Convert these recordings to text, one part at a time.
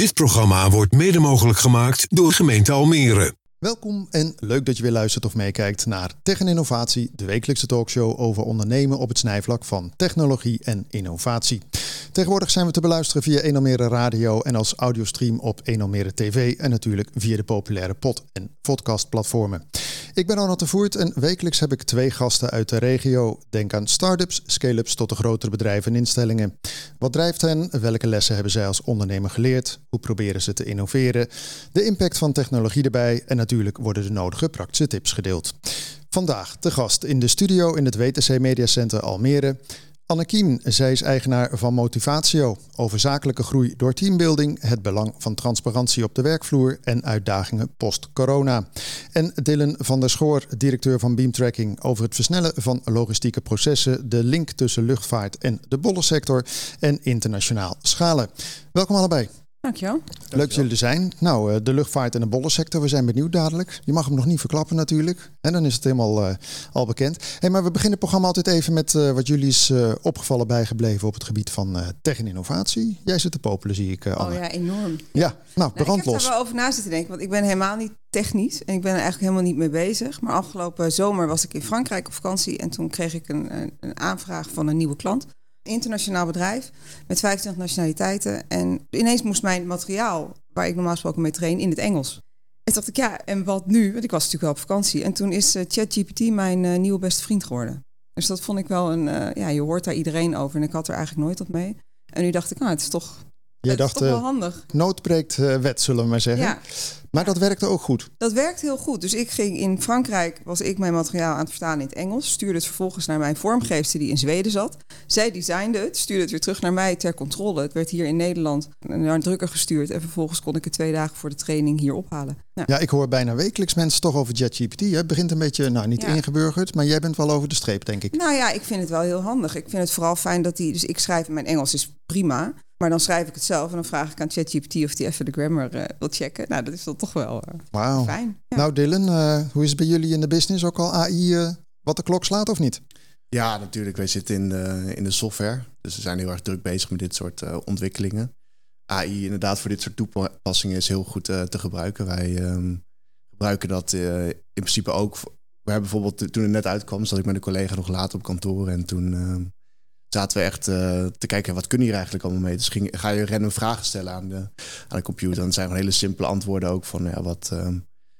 Dit programma wordt mede mogelijk gemaakt door gemeente Almere. Welkom en leuk dat je weer luistert of meekijkt naar Tech en Innovatie, de wekelijkse talkshow over ondernemen op het snijvlak van technologie en innovatie. Tegenwoordig zijn we te beluisteren via Enomere Radio en als audiostream op Enomere TV en natuurlijk via de populaire pod- en podcastplatformen. Ik ben Ronald de Voert en wekelijks heb ik twee gasten uit de regio. Denk aan start-ups, scale-ups tot de grotere bedrijven en instellingen. Wat drijft hen? Welke lessen hebben zij als ondernemer geleerd? Hoe proberen ze te innoveren? De impact van technologie erbij en natuurlijk worden de nodige praktische tips gedeeld. Vandaag de gast in de studio in het WTC Media Center Almere. Anne Kiem, zij is eigenaar van Motivatio. Over zakelijke groei door teambuilding, het belang van transparantie op de werkvloer en uitdagingen post-corona. En Dylan van der Schoor, directeur van Beamtracking, over het versnellen van logistieke processen, de link tussen luchtvaart en de bollensector en internationaal schalen. Welkom allebei. Dankjewel. Leuk dat jullie er zijn. Nou, eh, de luchtvaart en de bollensector, we zijn benieuwd dadelijk. Je mag hem nog niet verklappen natuurlijk. En dan is het helemaal uh, al bekend. Hey, maar we beginnen het programma altijd even met uh, wat jullie is uh, opgevallen bijgebleven op het gebied van tech en innovatie. Jij zit te popelen, zie ik, Anne. Oh ja, enorm. Ja, nou, brand nou, ik heb er wel over na zitten denken, want ik ben helemaal niet technisch. En ik ben er eigenlijk helemaal niet mee bezig. Maar afgelopen zomer was ik in Frankrijk op vakantie. En toen kreeg ik een, een aanvraag van een nieuwe klant internationaal bedrijf met 25 nationaliteiten. En ineens moest mijn materiaal, waar ik normaal gesproken mee train, in het Engels. En dacht ik, ja, en wat nu? Want ik was natuurlijk wel op vakantie. En toen is uh, ChatGPT mijn uh, nieuwe beste vriend geworden. Dus dat vond ik wel een, uh, ja, je hoort daar iedereen over. En ik had er eigenlijk nooit wat mee. En nu dacht ik, nou, het is toch, Jij het dacht, is toch wel handig. Nood breekt wet, zullen we maar zeggen. Ja. Maar dat werkte ook goed. Dat werkt heel goed. Dus ik ging in Frankrijk, was ik mijn materiaal aan het vertalen in het Engels. Stuurde het vervolgens naar mijn vormgeefster die in Zweden zat. Zij designde het, stuurde het weer terug naar mij ter controle. Het werd hier in Nederland naar een drukker gestuurd. En vervolgens kon ik het twee dagen voor de training hier ophalen. Ja, ja ik hoor bijna wekelijks mensen toch over ChatGPT. Het begint een beetje, nou niet ja. ingeburgerd, maar jij bent wel over de streep, denk ik. Nou ja, ik vind het wel heel handig. Ik vind het vooral fijn dat die, dus ik schrijf, mijn Engels is prima. Maar dan schrijf ik het zelf en dan vraag ik aan ChatGPT of die even de grammar uh, wil checken. Nou, dat is dan toch wel uh, wow. fijn. Ja. Nou, Dylan, uh, hoe is het bij jullie in de business? Ook al AI wat de klok slaat of niet? Ja, natuurlijk. Wij zitten in de, in de software. Dus we zijn heel erg druk bezig met dit soort ontwikkelingen. AI inderdaad voor dit soort toepassingen is heel goed te gebruiken. Wij um, gebruiken dat in principe ook. We hebben bijvoorbeeld toen het net uitkwam, zat ik met een collega nog later op kantoor. En toen ehm, zaten we echt uh, te kijken, wat kunnen hier eigenlijk allemaal mee? Dus ging, ga je random vragen stellen aan de, aan de computer. Dan zijn gewoon hele simpele antwoorden ook van, ja, wat... Uh,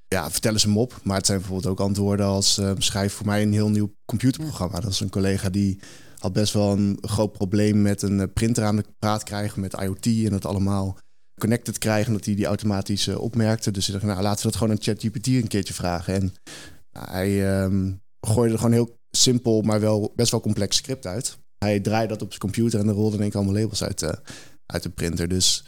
ja, vertel eens hem op. Maar het zijn bijvoorbeeld ook antwoorden als... Uh, schrijf voor mij een heel nieuw computerprogramma. Dat is een collega die had best wel een groot probleem... met een printer aan de praat krijgen met IoT... en dat allemaal connected krijgen... dat hij die automatisch opmerkte. Dus ik dacht, nou, laten we dat gewoon aan ChatGPT een keertje vragen. En nou, hij um, gooide er gewoon heel simpel... maar wel best wel complex script uit... Hij draaide dat op zijn computer en er rolden in één keer allemaal labels uit de, uit de printer. Dus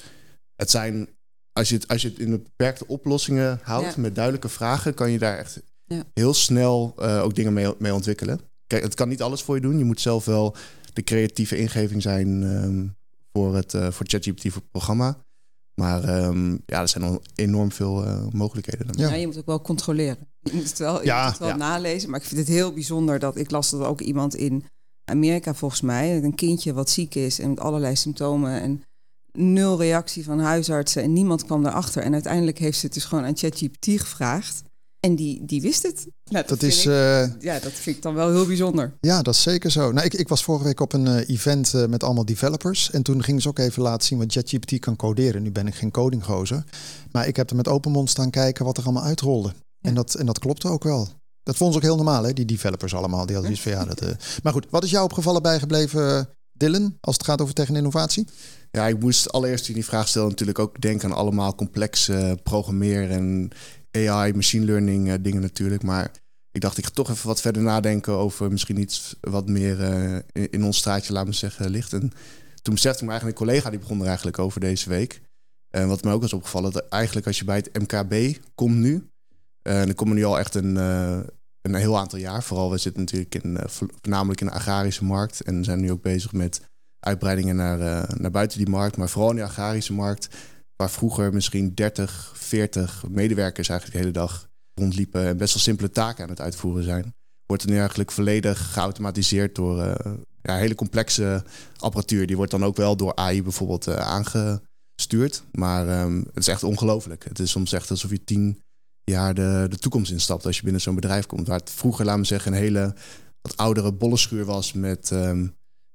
het zijn, als je het, als je het in de beperkte oplossingen houdt, ja. met duidelijke vragen, kan je daar echt ja. heel snel uh, ook dingen mee, mee ontwikkelen. Kijk, het kan niet alles voor je doen. Je moet zelf wel de creatieve ingeving zijn um, voor het uh, voor ChatGPT voor het programma. Maar um, ja, er zijn al enorm veel uh, mogelijkheden. Ja. ja. je moet ook wel controleren. Je moet het wel, je ja, moet het wel nalezen. Maar ik vind het heel bijzonder dat ik las dat er ook iemand in Amerika volgens mij. Een kindje wat ziek is en met allerlei symptomen. En nul reactie van huisartsen. En niemand kwam erachter. En uiteindelijk heeft ze het dus gewoon aan ChatGPT gevraagd. En die, die wist het. Nou, dat, dat is. Ik, uh, ja, dat vind ik dan wel heel bijzonder. Ja, dat is zeker zo. Nou, ik, ik was vorige week op een uh, event uh, met allemaal developers. En toen gingen ze ook even laten zien wat ChatGPT kan coderen. Nu ben ik geen codinggozer. Maar ik heb er met open mond staan kijken wat er allemaal uitrolde. Ja. En, dat, en dat klopte ook wel. Dat vonden ze ook heel normaal, hè? die developers allemaal. Die hadden iets van ja. Dat, uh... Maar goed, wat is jou opgevallen bijgebleven, Dylan, als het gaat over tech en innovatie? Ja, ik moest allereerst in die vraag stellen natuurlijk ook denken aan allemaal complexe programmeer en AI, machine learning dingen natuurlijk. Maar ik dacht, ik ga toch even wat verder nadenken over misschien iets wat meer in, ons straatje, laten we zeggen, ligt. En toen besefte ik me eigenlijk, een collega die begon er eigenlijk over deze week. En wat me ook was opgevallen, dat eigenlijk als je bij het MKB komt nu, Uh, dan komen nu al echt een, een heel aantal jaar. Vooral, we zitten natuurlijk in, uh, voornamelijk in de agrarische markt. En zijn nu ook bezig met uitbreidingen naar, naar buiten die markt. Maar vooral in de agrarische markt, waar vroeger misschien 30, 40 medewerkers eigenlijk de hele dag rondliepen. En best wel simpele taken aan het uitvoeren zijn. Wordt er nu eigenlijk volledig geautomatiseerd door ja, hele complexe apparatuur. Die wordt dan ook wel door AI bijvoorbeeld aange stuurt. Maar ehm, het is echt ongelooflijk. Het is soms echt alsof je tien jaar de, de toekomst instapt als je binnen zo'n bedrijf komt. Waar het vroeger, laten we zeggen, een hele wat oudere bollenschuur was met ehm,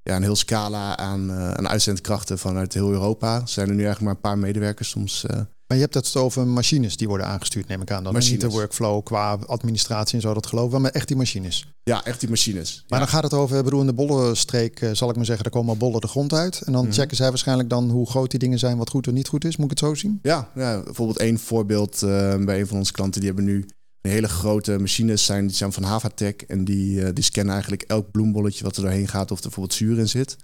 ja, een heel scala aan, uh, aan uitzendkrachten vanuit heel Europa. Zijn er nu eigenlijk maar een paar medewerkers soms. Uh, maar je hebt het over machines die worden aangestuurd, neem ik aan. Dan machines. niet de workflow qua administratie en zo, dat geloof ik maar echt die machines. Ja, echt die machines. Maar ja. dan gaat het over, bedoel, in de bollenstreek, uh, zal ik maar zeggen, er komen bollen de grond uit. En dan Mhm. checken zij waarschijnlijk dan hoe groot die dingen zijn, wat goed en niet goed is. Moet ik het zo zien? Ja, ja bijvoorbeeld één voorbeeld uh, bij een van onze klanten. Die hebben nu een hele grote machines, zijn, die zijn van Havatech. En die, uh, die scannen eigenlijk elk bloembolletje wat er doorheen gaat of er bijvoorbeeld zuur in zit.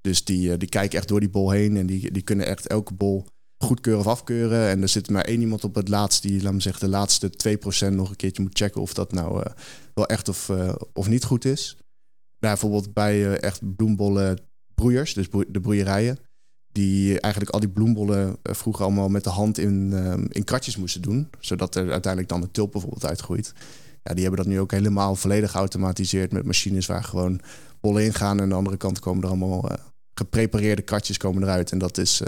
Dus die, uh, die kijken echt door die bol heen en die, die kunnen echt elke bol goedkeuren of afkeuren. En er zit maar één iemand op het laatst die, laat me zeggen, de laatste 2% nog een keertje moet checken of dat nou uh, wel echt of, uh, of niet goed is. Nou, bijvoorbeeld bij uh, echt bloembollen broeiers, dus de broeierijen, die eigenlijk al die bloembollen vroeger allemaal met de hand in, in kratjes moesten doen, zodat er uiteindelijk dan de tulp bijvoorbeeld uitgroeit. Ja, die hebben dat nu ook helemaal volledig geautomatiseerd met machines waar gewoon bollen ingaan en aan de andere kant komen er allemaal geprepareerde kratjes komen eruit. En dat is,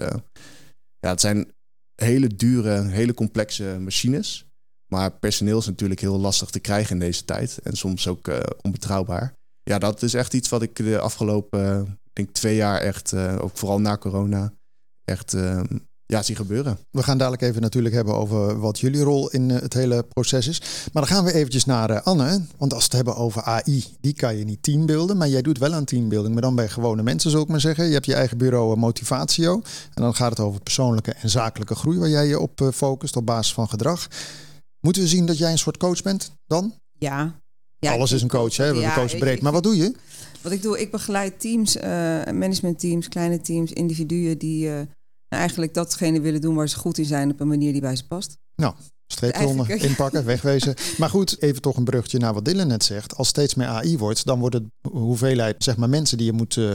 ja, het zijn hele dure, hele complexe machines. Maar personeel is natuurlijk heel lastig te krijgen in deze tijd. En soms ook uh, onbetrouwbaar. Ja, dat is echt iets wat ik de afgelopen, uh, denk twee jaar echt, uh, ook vooral na corona, echt uh, ja, zie gebeuren. We gaan dadelijk even natuurlijk hebben over wat jullie rol in het hele proces is. Maar dan gaan we eventjes naar Anne. Want als we het hebben over AI, die kan je niet teambeelden. Maar jij doet wel aan teambuilding, maar dan bij gewone mensen, zou ik maar zeggen. Je hebt je eigen bureau Motivatio. En dan gaat het over persoonlijke en zakelijke groei, waar jij je op focust op basis van gedrag. Moeten we zien dat jij een soort coach bent dan? Ja. ja Alles is een coach, hè? We ja, coach breed. Maar wat doe je? Wat ik doe, ik begeleid teams, uh, managementteams, kleine teams, individuen die uh, eigenlijk datgene willen doen waar ze goed in zijn op een manier die bij ze past. Nou, streep eronder, inpakken, wegwezen. Maar goed, even toch een bruggetje naar wat Dylan net zegt. Als steeds meer AI wordt, dan wordt het hoeveelheid zeg maar, mensen die je moet uh,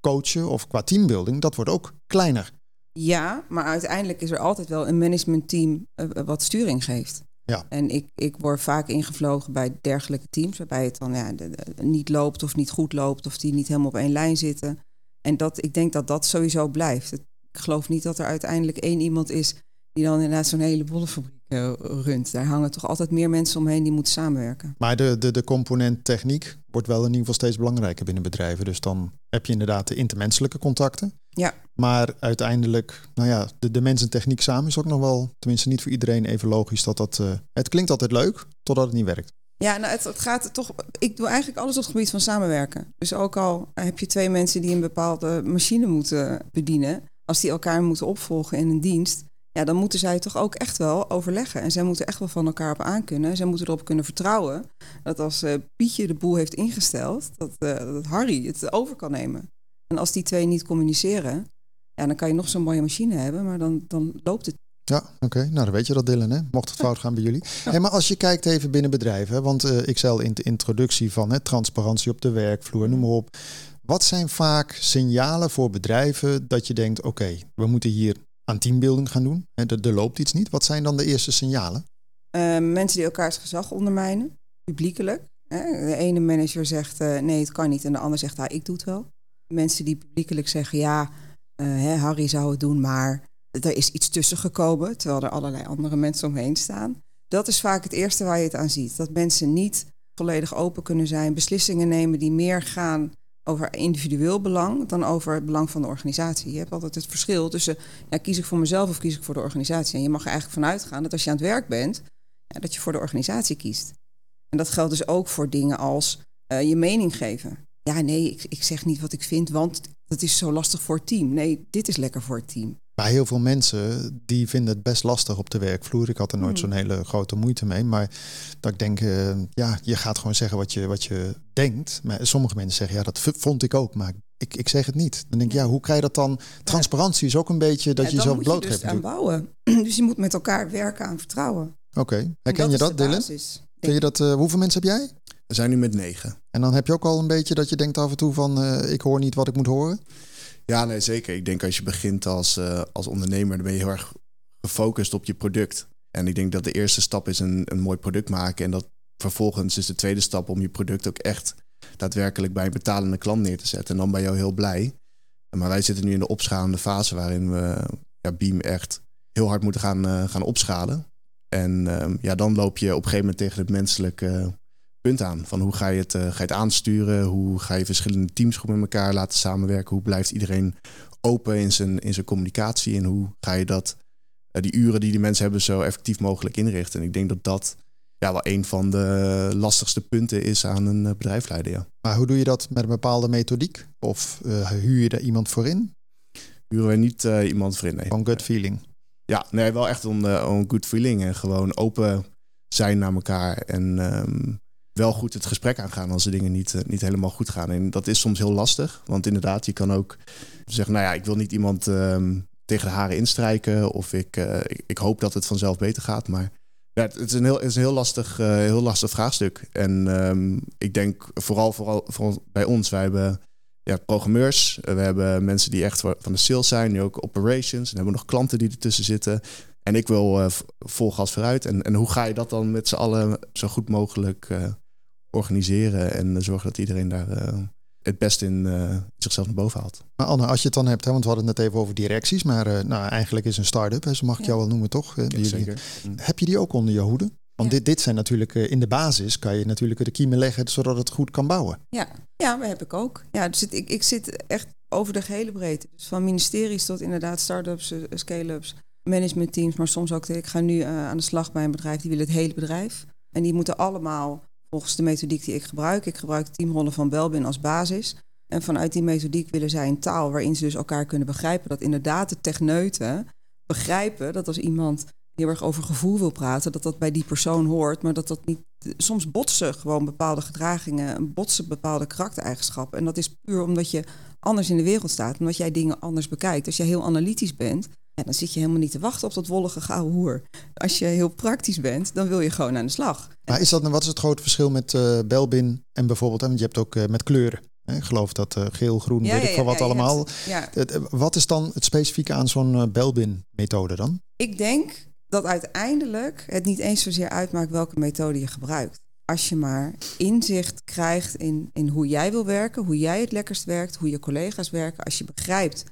coachen of qua teambuilding, dat wordt ook kleiner. Ja, maar uiteindelijk is er altijd wel een managementteam uh, wat sturing geeft. Ja. En ik, ik word vaak ingevlogen bij dergelijke teams, waarbij het dan ja, de, de, niet loopt of niet goed loopt, of die niet helemaal op één lijn zitten. En dat, ik denk dat dat sowieso blijft. Ik geloof niet dat er uiteindelijk één iemand is die dan inderdaad zo'n hele bollenfabriek uh, runt. Daar hangen toch altijd meer mensen omheen die moeten samenwerken. Maar de, de, de component techniek wordt wel in ieder geval steeds belangrijker binnen bedrijven. Dus dan heb je inderdaad de intermenselijke contacten. Ja. Maar uiteindelijk, nou ja, de, de mens en techniek samen is ook nog wel, tenminste niet voor iedereen even logisch dat dat. Uh, het klinkt altijd leuk, totdat het niet werkt. Ja, nou, het, het, gaat toch. Ik doe eigenlijk alles op het gebied van samenwerken. Dus ook al heb je twee mensen die een bepaalde machine moeten bedienen, als die elkaar moeten opvolgen in een dienst, ja, dan moeten zij toch ook echt wel overleggen. En zij moeten echt wel van elkaar op aankunnen. Zij moeten erop kunnen vertrouwen dat als uh, Pietje de boel heeft ingesteld, dat, uh, dat Harry het over kan nemen. En als die twee niet communiceren, ja, dan kan je nog zo'n mooie machine hebben, maar dan, dan loopt het. Ja, oké. Okay. Nou, dan weet je dat, Dylan. Hè? Mocht het fout gaan bij jullie. Ja. Hey, maar als je kijkt even binnen bedrijven, want uh, ik zei in de introductie van hè, transparantie op de werkvloer, noem maar op. Wat zijn vaak signalen voor bedrijven dat je denkt, oké, we moeten hier aan teambuilding gaan doen? Er, er, loopt iets niet. Wat zijn dan de eerste signalen? Uh, mensen die elkaars gezag ondermijnen, publiekelijk. Hè? De ene manager zegt, uh, nee, het kan niet. En de ander zegt, ah, ik doe het wel. Mensen die publiekelijk zeggen, ja, uh, hè, Harry zou het doen, maar er is iets tussen gekomen, terwijl er allerlei andere mensen omheen staan. Dat is vaak het eerste waar je het aan ziet. Dat mensen niet volledig open kunnen zijn, beslissingen nemen die meer gaan over individueel belang dan over het belang van de organisatie. Je hebt altijd het verschil tussen kies ik voor mezelf of kies ik voor de organisatie. En je mag er eigenlijk vanuit gaan dat als je aan het werk bent, ja, dat je voor de organisatie kiest. En dat geldt dus ook voor dingen als uh, je mening geven. Ja, nee, ik, ik zeg niet wat ik vind, want dat is zo lastig voor het team. Nee, dit is lekker voor het team. Maar heel veel mensen die vinden het best lastig op de werkvloer. Ik had er nooit Hmm. zo'n hele grote moeite mee. Maar dat ik denk, uh, ja, je gaat gewoon zeggen wat je, wat je denkt. Maar sommige mensen zeggen, ja, dat vond ik ook. Maar ik, ik zeg het niet. Dan denk ik, ja, hoe krijg je dat dan? Transparantie is ook een beetje dat ja, je jezelf moet blootgeeft. Je dus aan bouwen. Dus je moet met elkaar werken aan vertrouwen. Oké, okay. herken je dat, Dylan? Ken je dat, uh, hoeveel mensen heb jij? We zijn nu met negen. En dan heb je ook al een beetje dat je denkt af en toe van, uh, ik hoor niet wat ik moet horen? Ja, nee, zeker. Ik denk als je begint als, uh, als ondernemer, dan ben je heel erg gefocust op je product. En ik denk dat de eerste stap is een, een mooi product maken. En dat vervolgens is de tweede stap om je product ook echt daadwerkelijk bij een betalende klant neer te zetten. En dan ben je heel blij. Maar wij zitten nu in de opschalende fase waarin we ja, Beam echt heel hard moeten gaan, gaan opschalen. En ehm, ja, dan loop je op een gegeven moment tegen het menselijke punt aan. Van hoe ga je het, ga je het aansturen? Hoe ga je verschillende teams goed met elkaar laten samenwerken? Hoe blijft iedereen open in zijn, in zijn communicatie? En hoe ga je dat, die uren die die mensen hebben, zo effectief mogelijk inrichten? En ik denk dat dat ja, wel een van de lastigste punten is aan een bedrijf leiden. Ja. Maar hoe doe je dat met een bepaalde methodiek? Of uh, huur je daar iemand voor in? Huren we niet iemand voor in, nee. Gut feeling? Ja, nee, wel echt om, uh, om good feeling. En gewoon open zijn naar elkaar. En um, wel goed het gesprek aangaan als de dingen niet, niet helemaal goed gaan. En dat is soms heel lastig. Want inderdaad, je kan ook zeggen, nou ja, ik wil niet iemand um, tegen de haren instrijken. Of ik, ik, ik, hoop dat het vanzelf beter gaat. Maar ja, het is een heel, is een heel, lastig, uh, heel lastig vraagstuk. En um, ik denk vooral, vooral, vooral bij ons, wij hebben ja, programmeurs, we hebben mensen die echt van de sales zijn, nu ook operations. En hebben nog klanten die ertussen zitten. En ik wil uh, vol gas vooruit. En, en hoe ga je dat dan met z'n allen zo goed mogelijk organiseren en zorgen dat iedereen daar het best in uh, zichzelf naar boven haalt. Maar Anne, als je het dan hebt, hè, want we hadden het net even over directies, maar uh, nou, eigenlijk is een start-up, hè, zo mag ik ja. jou wel noemen, toch? Ja, zeker. Heb je die ook onder je hoede? Want ja. dit, dit zijn natuurlijk uh, in de basis, kan je natuurlijk de kiemen leggen zodat het goed kan bouwen. Ja, ja dat heb ik ook. Ja, dus het, ik, ik zit echt over de gehele breedte. Dus van ministeries tot inderdaad start-ups, scale-ups, managementteams, maar soms ook, ik ga nu aan de slag bij een bedrijf, die wil het hele bedrijf. En die moeten allemaal volgens de methodiek die ik gebruik. Ik gebruik teamrollen van Belbin als basis. En vanuit die methodiek willen zij een taal waarin ze dus elkaar kunnen begrijpen. Dat inderdaad de techneuten begrijpen dat als iemand heel erg over gevoel wil praten, dat dat bij die persoon hoort, maar dat dat niet. Soms botsen gewoon bepaalde gedragingen, botsen bepaalde karaktereigenschappen. En dat is puur omdat je anders in de wereld staat, omdat jij dingen anders bekijkt. Als jij heel analytisch bent, ja, dan zit je helemaal niet te wachten op dat wollige gouden hoer. Als je heel praktisch bent, dan wil je gewoon aan de slag. Maar is dat, wat is het grote verschil met uh, Belbin en bijvoorbeeld, want je hebt ook uh, met kleuren. Ik geloof dat uh, geel, groen, ja, weet ik van wat allemaal. Hebt, wat is dan het specifieke aan zo'n Belbin-methode dan? Ik denk dat uiteindelijk het niet eens zozeer uitmaakt welke methode je gebruikt. Als je maar inzicht krijgt in, in hoe jij wil werken, hoe jij het lekkerst werkt, hoe je collega's werken. Als je begrijpt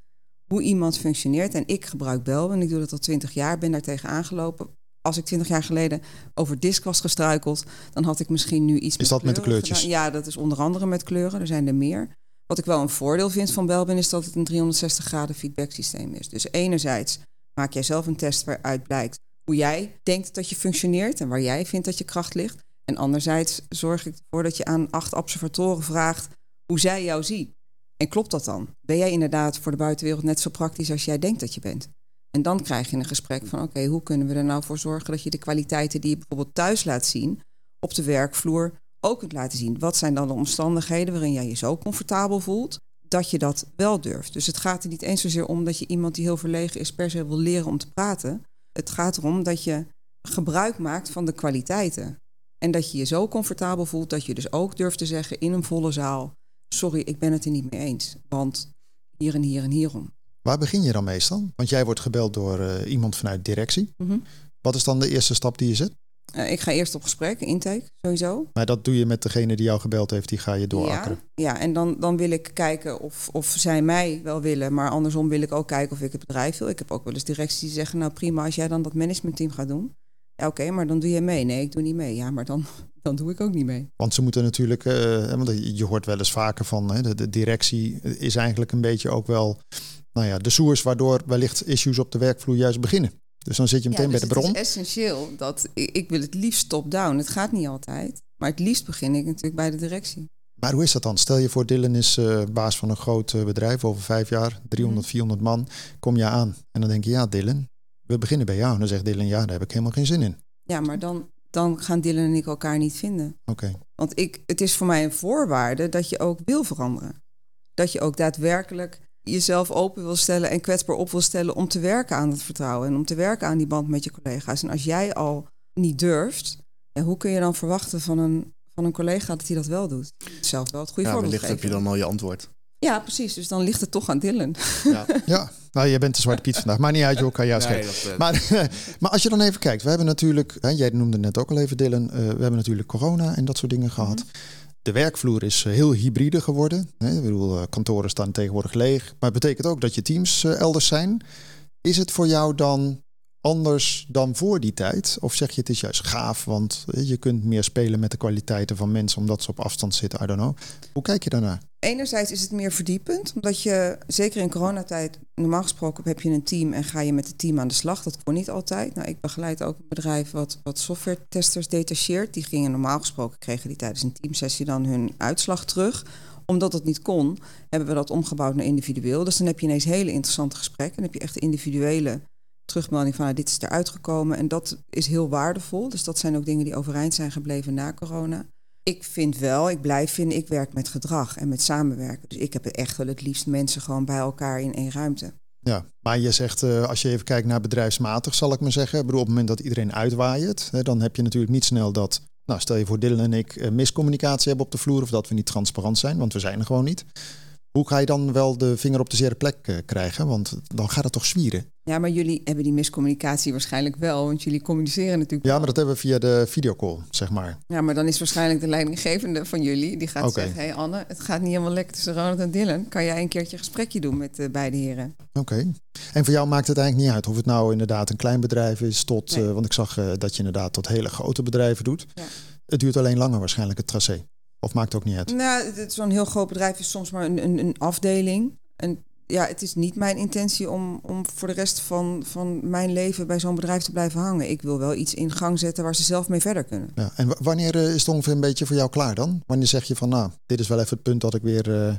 hoe iemand functioneert. En ik gebruik Bel en ik doe dat al twintig jaar, ben daar tegen aangelopen. Als ik twintig jaar geleden over disk was gestruikeld, dan had ik misschien nu iets. Is dat met de kleurtjes? Gedaan. Ja, dat is onder andere met kleuren. Er zijn er meer. Wat ik wel een voordeel vind van Belbin is dat het een 360 graden feedback systeem is. Dus enerzijds maak jij zelf een test waaruit blijkt hoe jij denkt dat je functioneert en waar jij vindt dat je kracht ligt. En anderzijds zorg ik ervoor dat je aan acht observatoren vraagt hoe zij jou zien. En klopt dat dan? Ben jij inderdaad voor de buitenwereld net zo praktisch als jij denkt dat je bent? En dan krijg je een gesprek van: oké, hoe kunnen we er nou voor zorgen dat je de kwaliteiten die je bijvoorbeeld thuis laat zien, op de werkvloer ook kunt laten zien? Wat zijn dan de omstandigheden waarin jij je zo comfortabel voelt dat je dat wel durft? Dus het gaat er niet eens zozeer om dat je iemand die heel verlegen is per se wil leren om te praten. Het gaat erom dat je gebruik maakt van de kwaliteiten. En dat je je zo comfortabel voelt dat je dus ook durft te zeggen in een volle zaal: sorry, ik ben het er niet mee eens. Want hier en hier en hierom. Waar begin je dan meestal? Want jij wordt gebeld door uh, iemand vanuit directie. Mm -hmm. Wat is dan de eerste stap die je zet? Uh, ik ga eerst op gesprek, intake, sowieso. Maar dat doe je met degene die jou gebeld heeft, die ga je doorakkeren. Ja, ja en dan, dan wil ik kijken of, of zij mij wel willen. Maar andersom wil ik ook kijken of ik het bedrijf wil. Ik heb ook wel eens directies die zeggen, nou prima, als jij dan dat managementteam gaat doen. Ja, oké, okay, maar dan doe je mee. Nee, ik doe niet mee. Ja, maar dan, dan doe ik ook niet mee. Want ze moeten natuurlijk, uh, want je hoort wel eens vaker van hè, de, de, directie is eigenlijk een beetje ook wel, nou ja, de source waardoor wellicht issues op de werkvloer juist beginnen. Dus dan zit je meteen ja, dus bij de bron. Het is essentieel dat ik, wil het liefst top-down. Het gaat niet altijd, maar het liefst begin ik natuurlijk bij de directie. Maar hoe is dat dan? Stel je voor, Dylan is uh, baas van een groot uh, bedrijf over vijf jaar, 300, 400 man. Kom je aan en dan denk je, ja Dylan, we beginnen bij jou. En dan zegt Dylan, ja, daar heb ik helemaal geen zin in. Ja, maar dan, dan gaan Dylan en ik elkaar niet vinden. Oké. Want ik, het is voor mij een voorwaarde dat je ook wil veranderen. Dat je ook daadwerkelijk jezelf open wil stellen en kwetsbaar op wil stellen om te werken aan het vertrouwen en om te werken aan die band met je collega's. En als jij al niet durft, ja, hoe kun je dan verwachten van een, van een collega dat hij dat wel doet? Zelf wel het goede ja, voorbeeld wellicht heb je dan al je antwoord. Ja, precies. Dus dan ligt het toch aan Dylan. Ja, ja. nou je bent de zwarte Piet vandaag. Maar niet uit, joh, kan jou nee, dat, uh... maar, maar als je dan even kijkt. We hebben natuurlijk, hè, jij noemde net ook al even Dylan. Uh, we hebben natuurlijk corona en dat soort dingen gehad. Mm -hmm. De werkvloer is heel hybride geworden. Ik bedoel, kantoren staan tegenwoordig leeg. Maar het betekent ook dat je teams uh, elders zijn. Is het voor jou dan anders dan voor die tijd? Of zeg je het is juist gaaf, want je kunt meer spelen met de kwaliteiten van mensen omdat ze op afstand zitten? I don't know. Hoe kijk je daarnaar? Enerzijds is het meer verdiepend, omdat je zeker in coronatijd, normaal gesproken heb je een team en ga je met het team aan de slag. Dat kon niet altijd. Nou, ik begeleid ook een bedrijf wat, wat software testers detacheert. Die gingen normaal gesproken, kregen die tijdens een teamsessie dan hun uitslag terug omdat het niet kon, hebben we dat omgebouwd naar individueel. Dus dan heb je ineens hele interessante gesprekken. Dan heb je echt individuele terugmelding van nou, dit is eruit gekomen. En dat is heel waardevol. Dus dat zijn ook dingen die overeind zijn gebleven na corona. Ik vind wel, ik blijf vinden, ik werk met gedrag en met samenwerken. Dus ik heb echt wel het liefst mensen gewoon bij elkaar in één ruimte. Ja, maar je zegt, uh, als je even kijkt naar bedrijfsmatig, zal ik maar zeggen. Ik bedoel, op het moment dat iedereen uitwaait, hè, dan heb je natuurlijk niet snel dat nou, stel je voor Dylan en ik uh, miscommunicatie hebben op de vloer of dat we niet transparant zijn, want we zijn er gewoon niet. Hoe ga je dan wel de vinger op de zere plek uh, krijgen? Want dan gaat het toch zwieren. Ja, maar jullie hebben die miscommunicatie waarschijnlijk wel, want jullie communiceren natuurlijk. Ja, maar dat hebben we via de videocall, zeg maar. Ja, maar dan is waarschijnlijk de leidinggevende van jullie, die gaat okay. zeggen: Hé hey Anne, het gaat niet helemaal lekker tussen Ronald en Dylan. Kan jij een keertje een gesprekje doen met uh, beide heren? Oké. Okay. En voor jou maakt het eigenlijk niet uit of het nou inderdaad een klein bedrijf is tot, nee. uh, want ik zag dat je inderdaad tot hele grote bedrijven doet. Ja. Het duurt alleen langer waarschijnlijk, het tracé. Of maakt het ook niet uit? Nou, zo'n heel groot bedrijf is soms maar een, een, een, afdeling. En ja, het is niet mijn intentie om, om voor de rest van, van mijn leven bij zo'n bedrijf te blijven hangen. Ik wil wel iets in gang zetten waar ze zelf mee verder kunnen. Ja, en wanneer is het ongeveer een beetje voor jou klaar dan? Wanneer zeg je van, nou, dit is wel even het punt dat ik weer uh,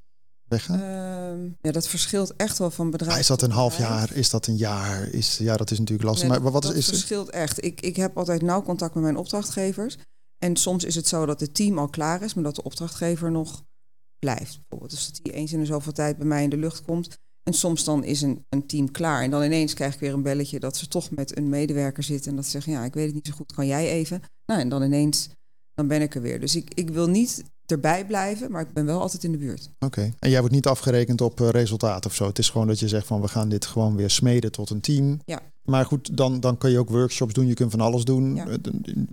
wegga? Uh, ja, dat verschilt echt wel van bedrijf. Ah, is dat een half jaar? Is dat een jaar? Is, ja, dat is natuurlijk lastig. Nee, maar wat dat is, het verschilt echt. Ik, ik heb altijd nauw contact met mijn opdrachtgevers. En soms is het zo dat het team al klaar is, maar dat de opdrachtgever nog blijft. Bijvoorbeeld, dus dat hij eens in de zoveel tijd bij mij in de lucht komt. En soms dan is een, een team klaar. En dan ineens krijg ik weer een belletje dat ze toch met een medewerker zitten. En dat ze zeggen, ja, ik weet het niet zo goed, kan jij even? Nou, en dan ineens, dan ben ik er weer. Dus ik, ik wil niet erbij blijven, maar ik ben wel altijd in de buurt. Oké. En jij wordt niet afgerekend op uh, resultaat of zo? Het is gewoon dat je zegt van, we gaan dit gewoon weer smeden tot een team. Ja. Maar goed, dan, dan kun je ook workshops doen, je kunt van alles doen. Ja.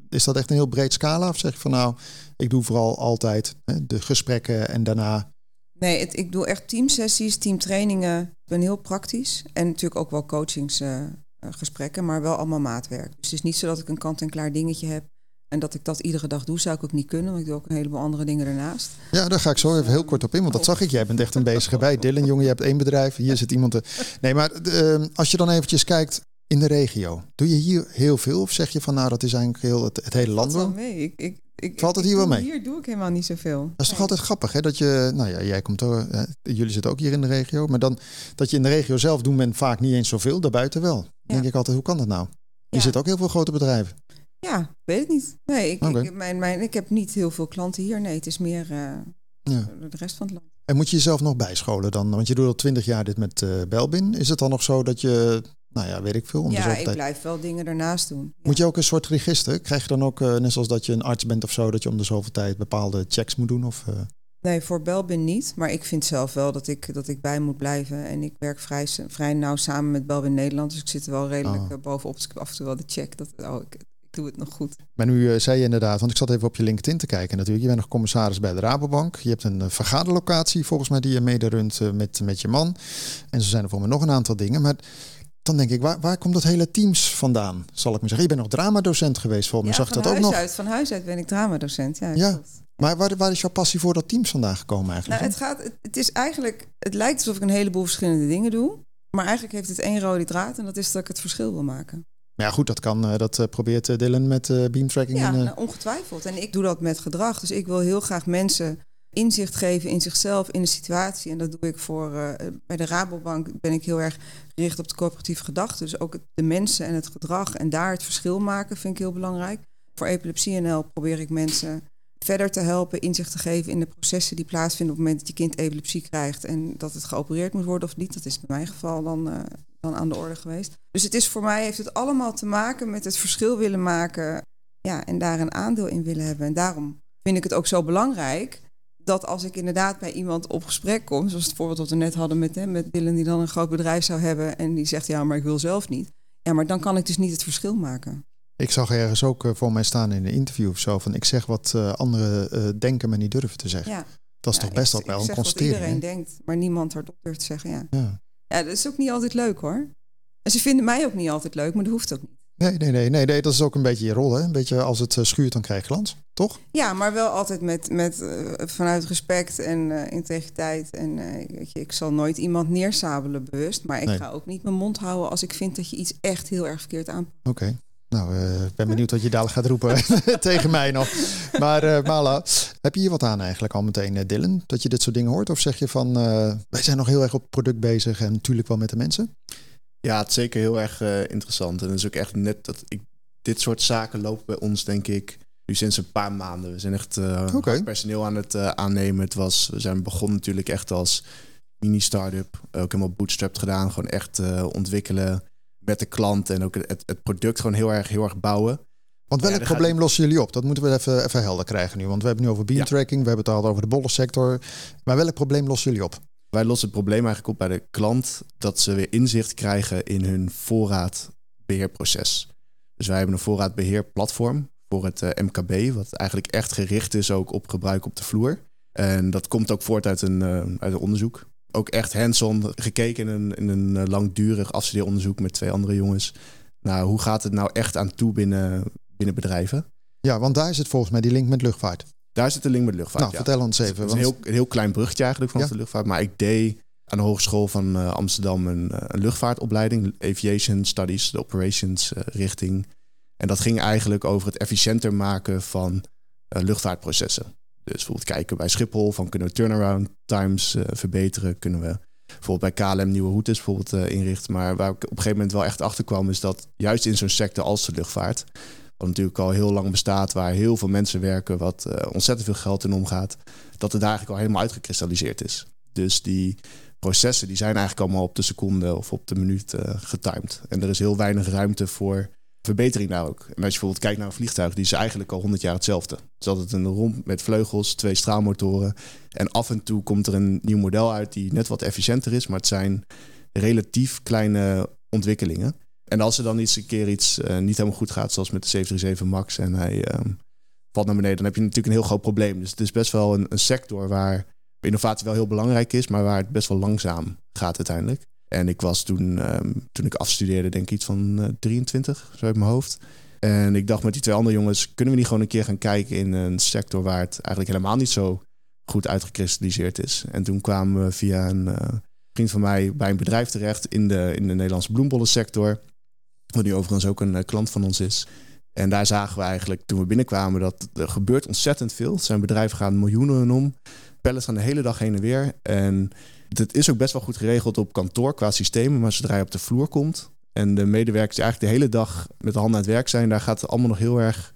Is dat echt een heel breed scala? Of zeg je van nou, ik doe vooral altijd hè, de gesprekken en daarna. Nee, het, ik doe echt teamsessies, teamtrainingen. Ik ben heel praktisch. En natuurlijk ook wel coachingsgesprekken, uh, maar wel allemaal maatwerk. Dus het is niet zo dat ik een kant-en-klaar dingetje heb. En dat ik dat iedere dag doe, zou ik ook niet kunnen. Want ik doe ook een heleboel andere dingen ernaast. Ja, daar ga ik zo even heel kort op in. Want dat zag ik. Jij bent echt een bezige bij. Dylan, jongen, je hebt één bedrijf. Hier zit iemand. Te... Nee, maar uh, als je dan eventjes kijkt in de regio. Doe je hier heel veel? Of zeg je van nou, dat is eigenlijk heel het, het hele land? Valt wel mee. Ik, ik, ik, Valt het hier wel mee? Hier doe ik helemaal niet zoveel. Dat is toch altijd grappig, hè? Dat je, nou ja, jij komt ook, jullie zitten ook hier in de regio, maar dan dat je in de regio zelf doen men vaak niet eens zoveel, daarbuiten wel. Ja. denk ik altijd, hoe kan dat nou? Je ja. zit ook heel veel grote bedrijven. Ja, weet het niet. Nee, ik, okay. ik, mijn, mijn, ik heb niet heel veel klanten hier. Nee, het is meer uh, ja. de rest van het land. En moet je jezelf nog bijscholen dan? Want je doet al twintig jaar dit met uh, Belbin. Is het dan nog zo dat je nou ja, weet ik veel. Om ja, de ik tijd... blijf wel dingen ernaast doen. Ja. Moet je ook een soort register? Krijg je dan ook, uh, net zoals dat je een arts bent of zo, dat je om de zoveel tijd bepaalde checks moet doen? Of, uh... Nee, voor Belbin niet. Maar ik vind zelf wel dat ik, dat ik bij moet blijven. En ik werk vrij, vrij nauw samen met Belbin Nederland. Dus ik zit er wel redelijk oh. bovenop. Dus ik heb af en toe wel de check. Dat, oh, ik, ik doe het nog goed. Maar nu uh, zei je inderdaad, want ik zat even op je LinkedIn te kijken natuurlijk. Je bent nog commissaris bij de Rabobank. Je hebt een vergaderlocatie volgens mij die je mede runt met, met je man. En zo zijn er voor me nog een aantal dingen. Maar dan denk ik, waar, waar komt dat hele teams vandaan? Zal ik maar zeggen. Je bent nog dramadocent geweest, volgens mij. Ja, zag dat ook nog. Uit, van huis uit ben ik dramadocent. Ja, ja. Maar waar, waar is jouw passie voor dat teams vandaan gekomen eigenlijk? Nou, het, gaat, het, het is eigenlijk, het lijkt alsof ik een heleboel verschillende dingen doe. Maar eigenlijk heeft het één rode draad en dat is dat ik het verschil wil maken. Maar ja, goed, dat kan. Dat probeert Dylan met beamtracking. Ja, en, nou, ongetwijfeld. En ik doe dat met gedrag. Dus ik wil heel graag mensen inzicht geven in zichzelf, in de situatie. En dat doe ik voor uh, bij de Rabobank ben ik heel erg gericht op de coöperatieve gedachte. Dus ook de mensen en het gedrag en daar het verschil maken vind ik heel belangrijk. Voor Epilepsie NL probeer ik mensen verder te helpen, inzicht te geven in de processen die plaatsvinden op het moment dat je kind epilepsie krijgt en dat het geopereerd moet worden of niet. Dat is in mijn geval dan, uh, dan aan de orde geweest. Dus het is voor mij heeft het allemaal te maken met het verschil willen maken ja, en daar een aandeel in willen hebben. En daarom vind ik het ook zo belangrijk dat als ik inderdaad bij iemand op gesprek kom, zoals het voorbeeld wat we net hadden met, hem, met Dylan, die dan een groot bedrijf zou hebben en die zegt ja, maar ik wil zelf niet. Ja, maar dan kan ik dus niet het verschil maken. Ik zag ergens ook uh, voor mij staan in een interview of zo van ik zeg wat uh, anderen uh, denken, maar niet durven te zeggen. Ja. Dat is ja, toch best ik, wel ik een constatering. iedereen denkt, maar niemand hardop durft te zeggen. Ja. ja. ja, dat is ook niet altijd leuk hoor. En ze vinden mij ook niet altijd leuk, maar dat hoeft ook niet. Nee, nee, nee, nee, nee, dat is ook een beetje je rol. Hè? Een beetje als het schuurt, dan krijg je glans, toch? Ja, maar wel altijd met, met, vanuit respect en integriteit. En weet je, ik zal nooit iemand neersabelen bewust. Maar ik ga ook niet mijn mond houden als ik vind dat je iets echt heel erg verkeerd aanpakt. Oké. Nou, ik ben benieuwd wat je dadelijk gaat roepen tegen mij nog. Maar Mala, heb je hier wat aan eigenlijk al meteen, Dylan? Dat je dit soort dingen hoort? Of zeg je van, wij zijn nog heel erg op het product bezig en natuurlijk wel met de mensen? Ja, het is zeker heel erg interessant. En het is ook echt net dat ik... Dit soort zaken lopen bij ons, denk ik, nu sinds een paar maanden. We zijn echt okay. personeel aan het aannemen. Het was, we zijn begonnen natuurlijk echt als mini-startup. Ook helemaal bootstrapped gedaan. Gewoon echt ontwikkelen met de klant en ook het, het product gewoon heel erg, heel erg bouwen. Want welk probleem lossen jullie op? Dat moeten we even, even helder krijgen nu. Want we hebben nu over beam tracking, we hebben het al over de bollensector. Maar welk probleem lossen jullie op? Wij lossen het probleem eigenlijk op bij de klant dat ze weer inzicht krijgen in hun voorraadbeheerproces. Dus wij hebben een voorraadbeheerplatform voor het eh, MKB, wat eigenlijk echt gericht is ook op gebruik op de vloer. En dat komt ook voort uit een, uh, uit onderzoek ook echt hands-on gekeken in een, in een eh, langdurig afstudeeronderzoek met twee andere jongens. Nou, hoe gaat het nou echt aan toe binnen, binnen bedrijven? Ja, want daar zit volgens mij die link met luchtvaart. Daar zit de link met luchtvaart. Nou, vertel ons even. Het is een, heel, een heel klein bruggetje eigenlijk van de luchtvaart. Maar ik deed aan de Hogeschool van uh, Amsterdam een, uh, een, luchtvaartopleiding, Aviation Studies, de operations uh, richting. En dat ging eigenlijk over het efficiënter maken van luchtvaartprocessen. Dus bijvoorbeeld kijken bij Schiphol van kunnen we turnaround times verbeteren, kunnen we bijvoorbeeld bij KLM nieuwe routes bijvoorbeeld inrichten. Maar waar ik op een gegeven moment wel echt achter kwam, is dat juist in zo'n sector als de luchtvaart, wat natuurlijk al heel lang bestaat, waar heel veel mensen werken, wat uh, ontzettend veel geld in omgaat, dat het eigenlijk al helemaal uitgekristalliseerd is. Dus die processen die zijn eigenlijk allemaal op de seconde of op de minuut getimed. En er is heel weinig ruimte voor verbetering daar ook. En als je bijvoorbeeld kijkt naar een vliegtuig, die is eigenlijk al 100 jaar hetzelfde. Het is altijd een romp met vleugels, twee straalmotoren. En af en toe komt er een nieuw model uit die net wat efficiënter is, maar het zijn relatief kleine ontwikkelingen. En als er dan iets een keer iets uh, niet helemaal goed gaat, zoals met de 737 MAX en hij um, valt naar beneden, dan heb je natuurlijk een heel groot probleem. Dus het is best wel een, een sector waar innovatie wel heel belangrijk is, maar waar het best wel langzaam gaat uiteindelijk. En ik was toen, um, toen ik afstudeerde, denk ik iets van uh, 23, zo uit mijn hoofd. En ik dacht met die twee andere jongens, kunnen we niet gewoon een keer gaan kijken in een sector waar het eigenlijk helemaal niet zo goed uitgekristalliseerd is. En toen kwamen we via een uh, vriend van mij bij een bedrijf terecht in de, in de Nederlandse bloembollensector. Wat nu overigens ook een uh, klant van ons is. En daar zagen we eigenlijk toen we binnenkwamen dat er gebeurt ontzettend veel. Zijn bedrijven gaan miljoenen om. Pellets gaan de hele dag heen en weer. En het is ook best wel goed geregeld op kantoor qua systemen. Maar zodra je op de vloer komt en de medewerkers die eigenlijk de hele dag met de handen aan het werk zijn, daar gaat het allemaal nog heel erg.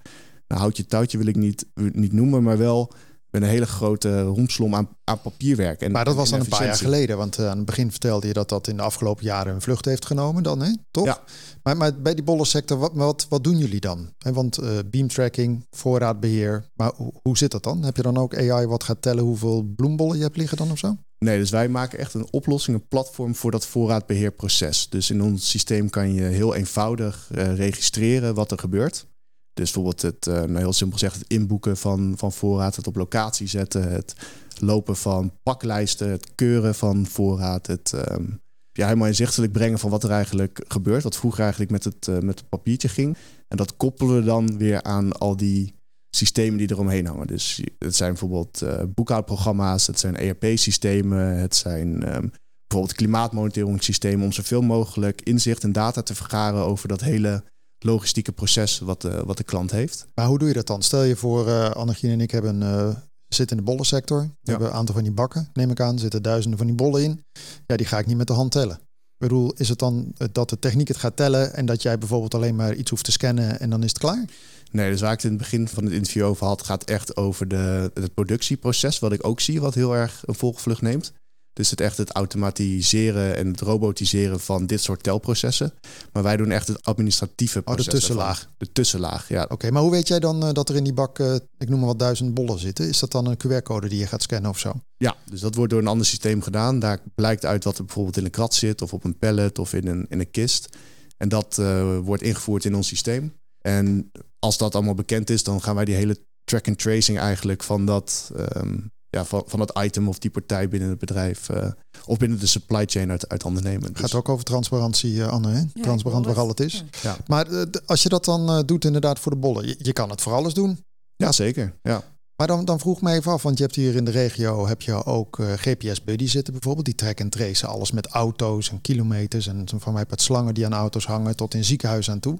Nou, houtje touwtje wil ik niet, niet noemen, maar wel met een hele grote romslom aan, aan papierwerk. En, maar dat was dan een paar jaar geleden, want uh, aan het begin vertelde je dat dat in de afgelopen jaren een vlucht heeft genomen dan, hè? toch? Ja. Maar, maar bij die bollensector, wat, wat, wat doen jullie dan? Want uh, beamtracking, voorraadbeheer, maar hoe, hoe zit dat dan? Heb je dan ook AI wat gaat tellen hoeveel bloembollen je hebt liggen dan of zo? Nee, dus wij maken echt een oplossing, een platform voor dat voorraadbeheerproces. Dus in ons systeem kan je heel eenvoudig uh, registreren wat er gebeurt. Dus bijvoorbeeld het, uh, nou heel simpel gezegd, het inboeken van, van voorraad, het op locatie zetten, het lopen van paklijsten, het keuren van voorraad, het um, ja, helemaal inzichtelijk brengen van wat er eigenlijk gebeurt. Wat vroeger eigenlijk met het, uh, met het papiertje ging. En dat koppelen we dan weer aan al die systemen die eromheen hangen. Dus het zijn bijvoorbeeld uh, boekhoudprogramma's, het zijn ERP-systemen, het zijn um, bijvoorbeeld klimaatmonitoringssystemen om zoveel mogelijk inzicht en data te vergaren over dat hele logistieke proces wat de, wat de klant heeft. Maar hoe doe je dat dan? Stel je voor, uh, Annegien en ik hebben uh, zitten in de bollensector. We ja. hebben een aantal van die bakken, neem ik aan. Er zitten duizenden van die bollen in. Ja, die ga ik niet met de hand tellen. Ik bedoel, is het dan dat de techniek het gaat tellen en dat jij bijvoorbeeld alleen maar iets hoeft te scannen en dan is het klaar? Nee, dus waar ik het in het begin van het interview over had, gaat echt over de, het productieproces, wat ik ook zie, wat heel erg een volgvlucht neemt. Dus het echt het automatiseren en het robotiseren van dit soort telprocessen. Maar wij doen echt het administratieve proces. Oh, de tussenlaag. De tussenlaag, ja. Oké, maar hoe weet jij dan uh, dat er in die bak, uh, ik noem maar wat, duizend bollen zitten? Is dat dan een QR-code die je gaat scannen of zo? Ja, dus dat wordt door een ander systeem gedaan. Daar blijkt uit wat er bijvoorbeeld in een krat zit, of op een pallet, of in een, in een kist. En dat uh, wordt ingevoerd in ons systeem. En als dat allemaal bekend is, dan gaan wij die hele track and tracing eigenlijk van dat... Um, ja, van, van het item of die partij binnen het bedrijf uh, of binnen de supply chain uit, uit handen nemen. Het gaat ook over transparantie, uh, Anne. Hè? Ja, Transparant waar al het is. Ja. Maar uh, als je dat dan doet inderdaad voor de bollen, je, je, kan het voor alles doen. Ja, zeker. Ja. Maar dan, dan vroeg me even af, want je hebt hier in de regio heb je ook GPS Buddy zitten bijvoorbeeld. Die track en tracen alles met auto's en kilometers. En van mij met slangen die aan auto's hangen tot in ziekenhuizen aan toe.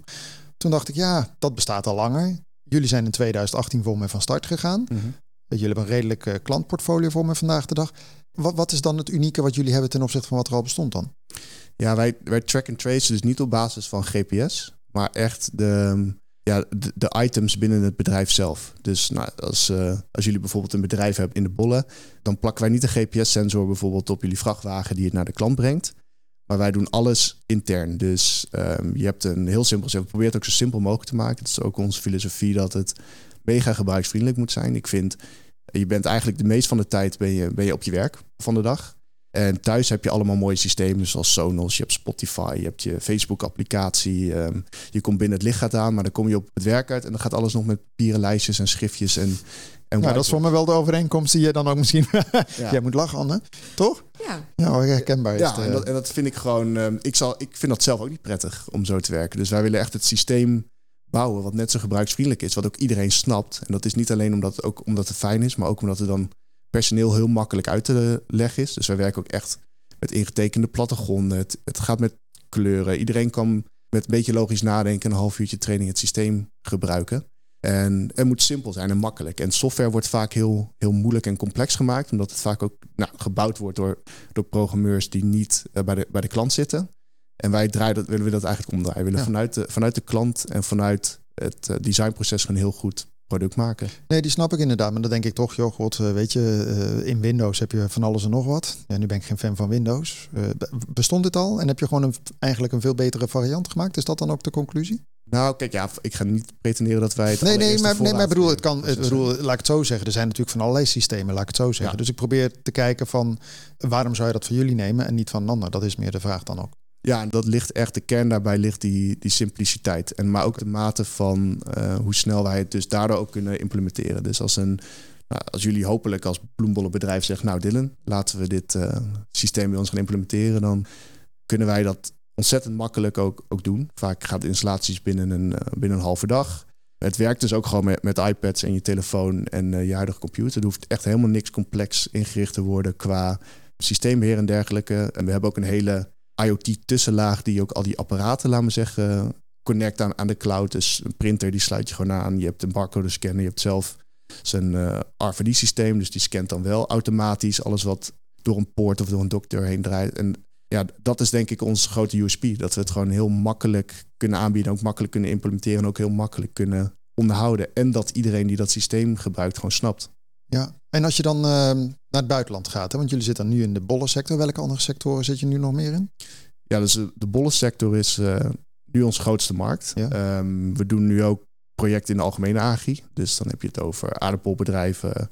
Toen dacht ik, ja, dat bestaat al langer. Jullie zijn in 2018 voor me van start gegaan. Mm -hmm. Jullie hebben een redelijk uh, klantportfolio voor me vandaag de dag. Wat, wat, is dan het unieke wat jullie hebben ten opzichte van wat er al bestond dan? Ja, wij, wij track en trace dus niet op basis van GPS, maar echt de, ja, de, items binnen het bedrijf zelf. Dus nou, als, uh, als jullie bijvoorbeeld een bedrijf hebben in de bollen, dan plakken wij niet een GPS-sensor bijvoorbeeld op jullie vrachtwagen die het naar de klant brengt. Maar wij doen alles intern. Dus um, je hebt een heel simpel... We proberen het ook zo simpel mogelijk te maken. Het is ook onze filosofie dat het mega gebruiksvriendelijk moet zijn. Ik vind, je bent eigenlijk de meest van de tijd ben je, ben je op je werk van de dag. En thuis heb je allemaal mooie systemen zoals Sonos, je hebt Spotify, je hebt je Facebook-applicatie. Um, je komt binnen het licht gaat aan, maar dan kom je op het werk uit en dan gaat alles nog met papieren lijstjes en schriftjes en en nou, dat is voor me wel de overeenkomst die je dan ook misschien... ja. Jij moet lachen, Anne. Toch? Ja. Ja, herkenbaar is ja, en dat, en dat vind ik gewoon... Um, ik, zal, ik vind dat zelf ook niet prettig om zo te werken. Dus wij willen echt het systeem bouwen wat net zo gebruiksvriendelijk is. Wat ook iedereen snapt. En dat is niet alleen omdat, ook omdat het fijn is, maar ook omdat het dan personeel heel makkelijk uit te leggen is. Dus wij werken ook echt met ingetekende plattegronden. Het, het gaat met kleuren. Iedereen kan met een beetje logisch nadenken... een half uurtje training het systeem gebruiken. En het moet simpel zijn en makkelijk. En software wordt vaak heel, heel moeilijk en complex gemaakt, omdat het vaak ook nou, gebouwd wordt door, door programmeurs die niet uh, bij, de, bij de klant zitten. En wij draaien dat, willen we dat eigenlijk omdraaien. We willen ja. vanuit, de, vanuit de klant en vanuit het uh, designproces een heel goed product maken. Nee, die snap ik inderdaad. Maar dan denk ik toch, joh, god, weet je, uh, in Windows heb je van alles en nog wat. Ja, nu ben ik geen fan van Windows. Bestond dit al en heb je gewoon een, eigenlijk een veel betere variant gemaakt? Is dat dan ook de conclusie? Nou, kijk, ja, ik ga niet pretenderen dat wij het. Nee, nee, maar, nee, maar bedoel, het kan. Het, bedoel, laat ik het zo zeggen. Er zijn natuurlijk van allerlei systemen, laat ik het zo zeggen. Ja. Dus ik probeer te kijken van waarom zou je dat voor jullie nemen en niet van een ander? Dat is meer de vraag dan ook. Ja, dat ligt echt, de kern daarbij ligt die, die simpliciteit. En maar ook de mate van uh, hoe snel wij het dus daardoor ook kunnen implementeren. Dus als een. Nou, als jullie hopelijk als bloembollenbedrijf zeggen, nou Dylan, laten we dit uh, systeem bij ons gaan implementeren, dan kunnen wij dat ontzettend makkelijk ook, ook doen. Vaak gaat de installaties binnen een, uh, binnen een halve dag. Het werkt dus ook gewoon met, met iPads en je telefoon en je huidige computer. Er hoeft echt helemaal niks complex ingericht te worden qua systeembeheer en dergelijke. En we hebben ook een hele IoT-tussenlaag die ook al die apparaten, laten we zeggen, connect aan, aan de cloud. Dus een printer die sluit je gewoon aan. Je hebt een barcode scanner. Je hebt zelf zijn uh, RFID-systeem. Dus die scant dan wel automatisch alles wat door een poort of door een dokter heen draait. En ja, dat is denk ik onze grote USP. Dat we het gewoon heel makkelijk kunnen aanbieden, ook makkelijk kunnen implementeren en ook heel makkelijk kunnen onderhouden. En dat iedereen die dat systeem gebruikt gewoon snapt. Ja, en als je dan uh, naar het buitenland gaat, hè, want jullie zitten nu in de bollensector. Welke andere sectoren zit je nu nog meer in? Ja, dus de bollensector is uh, nu onze grootste markt. Ja. Um, we doen nu ook projecten in de algemene agri. Dus dan heb je het over aardappelbedrijven,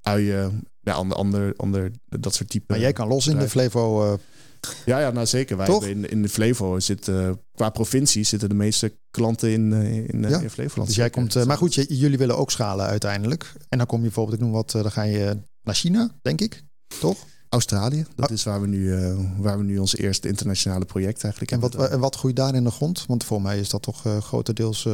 uien, ja, ander, ander, ander, dat soort typen. Maar jij kan los in de Flevo... Ja, ja, nou zeker. Wij Toch? in, in de Flevo zitten uh, qua provincie zitten de meeste klanten in, in, uh, ja. in Flevoland. Dus jij komt, maar goed, jullie willen ook schalen uiteindelijk. En dan kom je bijvoorbeeld, ik noem wat, dan ga je naar China, denk ik, toch? Australië, dat ah. is waar we, nu, waar we nu ons eerste internationale project eigenlijk en hebben. Wat, en wat groeit daar in de grond? Want voor mij is dat toch grotendeels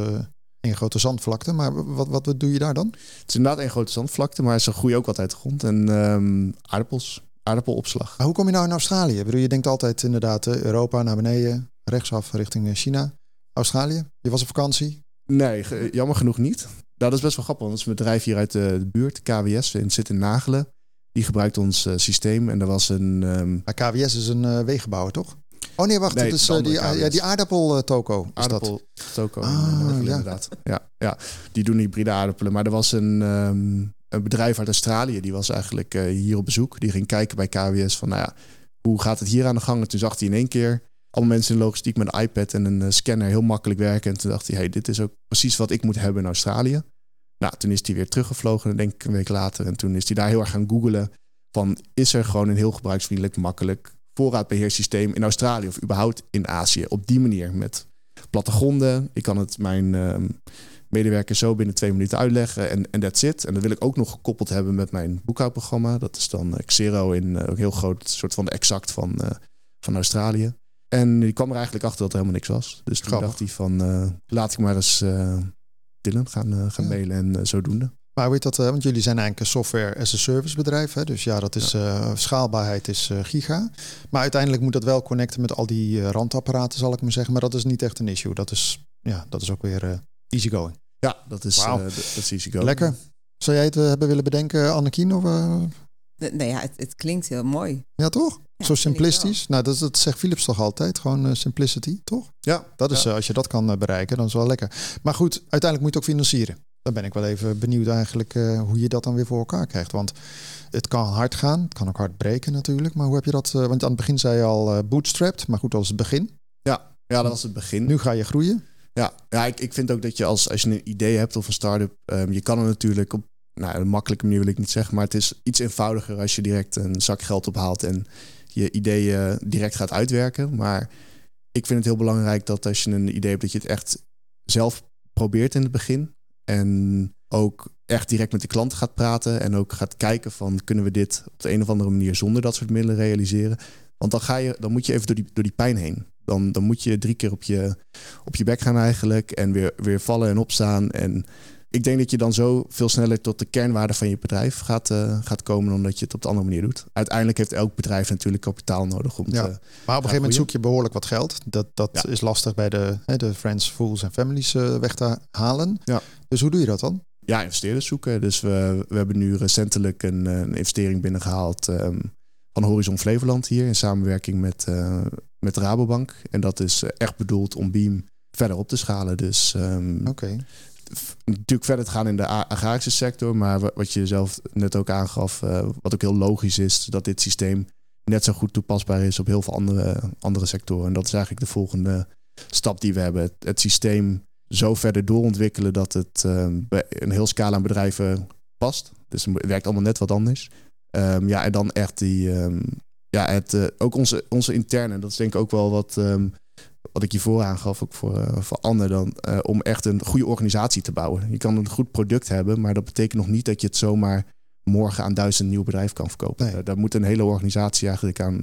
een grote zandvlakte. Maar wat, wat, wat doe je daar dan? Het is inderdaad een grote zandvlakte, maar ze groeien ook wat uit de grond. En um, aardappels, aardappelopslag. Maar hoe kom je nou in Australië? Ik bedoel, je denkt altijd inderdaad Europa naar beneden, rechtsaf richting China. Australië? Je was op vakantie? Nee, jammer genoeg niet. Dat is best wel grappig, want het is een bedrijf hier uit de buurt, KWS, in zit in Nagelen. Die gebruikt ons uh, systeem en er was een... Um... Maar KWS is een uh, wegenbouwer, toch? Oh nee, wacht. Nee, het is uh, die, ja, die aardappel-toko. Aardappel toko, ah, ja. inderdaad. Ja, ja, die doen hybride aardappelen. Maar er was een, um, een bedrijf uit Australië, die was eigenlijk uh, hier op bezoek. Die ging kijken bij KWS van, nou ja, hoe gaat het hier aan de gang? En toen zag hij in één keer allemaal mensen in logistiek met een iPad en een uh, scanner heel makkelijk werken. En toen dacht hij, hey, dit is ook precies wat ik moet hebben in Australië. Nou, toen is hij weer teruggevlogen, denk ik een week later. En toen is hij daar heel erg gaan googelen van, is er gewoon een heel gebruiksvriendelijk, makkelijk voorraadbeheersysteem in Australië of überhaupt in Azië. Op die manier met plattegronden. Ik kan het mijn, uh, medewerker zo binnen twee minuten uitleggen en, en that's it. En dat wil ik ook nog gekoppeld hebben met mijn boekhoudprogramma. Dat is dan Xero in een heel groot soort van exact van, van Australië. En die kwam er eigenlijk achter dat er helemaal niks was. Dus toen dacht hij van, laat ik maar eens Dylan gaan, gaan mailen en zodoende. Maar weet dat, want jullie zijn eigenlijk een software as a service bedrijf. Hè? Dus ja, dat is schaalbaarheid is giga. Maar uiteindelijk moet dat wel connecten met al die randapparaten, zal ik maar zeggen. Maar dat is niet echt een issue. Dat is, ja, dat is ook weer easy going. Ja, dat is, wow. dat is easy going. Lekker. Zou jij het hebben willen bedenken, Annekien? Of, Nee, ja, het, het, klinkt heel mooi. Ja, toch? Zo simplistisch. Nou, dat, dat zegt Philips toch altijd. Gewoon uh, simplicity, toch? Ja. Dat is, uh, als je dat kan bereiken, dan is het wel lekker. Maar goed, uiteindelijk moet je het ook financieren. Dan ben ik wel even benieuwd eigenlijk uh, hoe je dat dan weer voor elkaar krijgt. Want het kan hard gaan, het kan ook hard breken natuurlijk. Maar hoe heb je dat? want aan het begin zei je al bootstrapped, maar goed, dat was het begin. Ja, ja, dat was het begin. Nu ga je groeien. Ja, ja ik, ik vind ook dat je als, als je een idee hebt of een start-up, um, je kan er natuurlijk op nou, een makkelijke manier wil ik niet zeggen, maar het is iets eenvoudiger als je direct een zak geld ophaalt en je ideeën direct gaat uitwerken. Maar ik vind het heel belangrijk dat als je een idee hebt, dat je het echt zelf probeert in het begin. En ook echt direct met de klant gaat praten en ook gaat kijken van kunnen we dit op de een of andere manier zonder dat soort middelen realiseren. Want dan, ga je, dan moet je even door die, door die pijn heen. Dan, dan moet je drie keer op je, op je bek gaan eigenlijk en weer, weer vallen en opstaan. En ik denk dat je dan zo veel sneller tot de kernwaarde van je bedrijf gaat, uh, gaat komen dan dat je het op de andere manier doet. Uiteindelijk heeft elk bedrijf natuurlijk kapitaal nodig om ja. te. Maar op een gegeven moment zoek je behoorlijk wat geld. Dat, dat is lastig bij de, hè, de friends, fools en families uh, weg te halen. Ja. Dus hoe doe je dat dan? Ja, investeerders zoeken. Dus we, we hebben nu recentelijk een, een investering binnengehaald um, van Horizon Flevoland hier in samenwerking met, uh, met Rabobank. En dat is echt bedoeld om Beam verder op te schalen. Dus um, Oké natuurlijk verder te gaan in de agrarische sector. Maar wat je zelf net ook aangaf, uh, wat ook heel logisch is, dat dit systeem net zo goed toepasbaar is op heel veel andere, andere sectoren. En dat is eigenlijk de volgende stap die we hebben. Het, het systeem zo verder doorontwikkelen dat het um, bij een heel scala aan bedrijven past. Dus het werkt allemaal net wat anders. Um, ja, en dan echt die. Ja, het, uh, ook onze, onze interne, dat is denk ik ook wel wat wat ik je vooraan gaf, ook voor, uh, voor Anne, dan, uh, om echt een goede organisatie te bouwen. Je kan een goed product hebben, maar dat betekent nog niet dat je het zomaar morgen aan duizend nieuw bedrijf kan verkopen. Nee. Daar moet een hele organisatie eigenlijk aan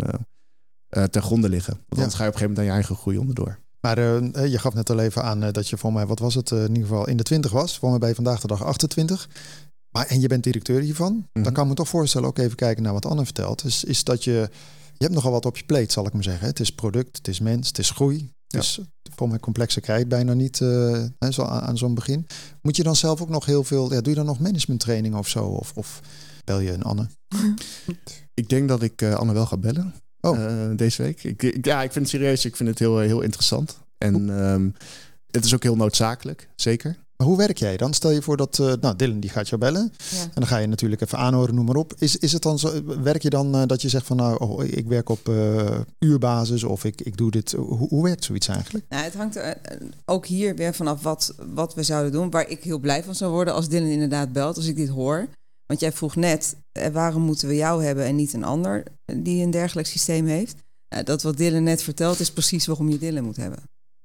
ten gronde liggen. Want anders ja. ga je op een gegeven moment aan je eigen groei onderdoor. Maar je gaf net al even aan dat je voor mij, wat was het, in ieder geval in de 20 was. Voor mij bij vandaag de dag 28. Maar, en je bent directeur hiervan. Mm -hmm. Dan kan ik me toch voorstellen, ook even kijken naar wat Anne vertelt. Is, is dat je, je hebt nogal wat op je pleet, zal ik maar zeggen. Het is product, het is mens, het is groei. Dus ja. voor mij complexer krijg je bijna niet uh, zo aan, aan zo'n begin. Moet je dan zelf ook nog heel veel, ja, doe je dan nog managementtraining of zo? Of, of bel je een Anne? ik denk dat ik uh, Anne wel ga bellen. Oh. Uh, deze week. Ik, ik, ja, ik vind het serieus. Ik vind het heel, heel interessant. En um, het is ook heel noodzakelijk, zeker. Maar hoe werk jij dan? Stel je voor dat, uh, nou, Dylan die gaat jou bellen. Ja. En dan ga je natuurlijk even aanhoren, noem maar op. Is, is het dan zo, werk je dan uh, dat je zegt van, nou, oh, ik werk op uh, uurbasis of ik, ik doe dit. Hoe, hoe werkt zoiets eigenlijk? Nou, het hangt er ook hier weer vanaf wat, wat we zouden doen. Waar ik heel blij van zou worden als Dylan inderdaad belt, als ik dit hoor. Want jij vroeg net, waarom moeten we jou hebben en niet een ander die een dergelijk systeem heeft? dat wat Dylan net vertelt is precies waarom je Dylan moet hebben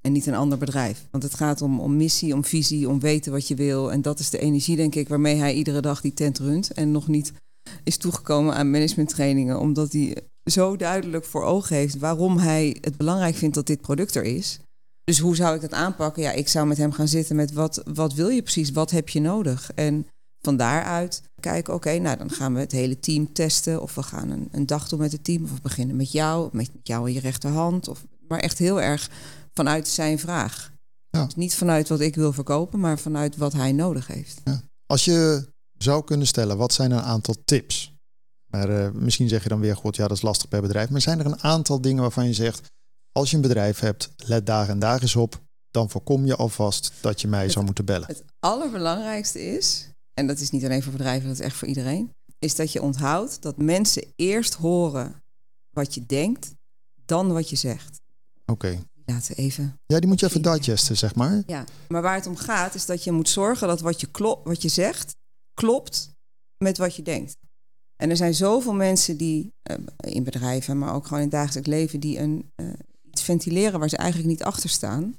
en niet een ander bedrijf. Want het gaat om, om missie, om visie, om weten wat je wil. En dat is de energie, denk ik, waarmee hij iedere dag die tent runt. En nog niet is toegekomen aan managementtrainingen, omdat hij zo duidelijk voor ogen heeft waarom hij het belangrijk vindt dat dit product er is. Dus hoe zou ik dat aanpakken? Ja, ik zou met hem gaan zitten met wat, wat wil je precies? Wat heb je nodig? En van daaruit kijken, oké, nou dan gaan we het hele team testen. Of we gaan een, een dag doen met het team. Of we beginnen met jou, met jou in je rechterhand. Of, maar echt heel erg vanuit zijn vraag. Ja. Dus niet vanuit wat ik wil verkopen, maar vanuit wat hij nodig heeft. Ja. Als je zou kunnen stellen, wat zijn een aantal tips? Maar uh, misschien zeg je dan weer, goed, ja, dat is lastig per bedrijf. Maar zijn er een aantal dingen waarvan je zegt, als je een bedrijf hebt, let daar en daar eens op. Dan voorkom je alvast dat je mij het, zou moeten bellen. Het allerbelangrijkste is, en dat is niet alleen voor bedrijven, dat is echt voor iedereen, is dat je onthoudt dat mensen eerst horen wat je denkt, dan wat je zegt. Oké. Okay laten even. Ja, die moet je even digesten, zeg maar. Ja, maar waar het om gaat is dat je moet zorgen dat wat je, klop, wat je zegt klopt met wat je denkt. En er zijn zoveel mensen die uh, in bedrijven, maar ook gewoon in het dagelijks leven, die een, uh, iets ventileren waar ze eigenlijk niet achter staan.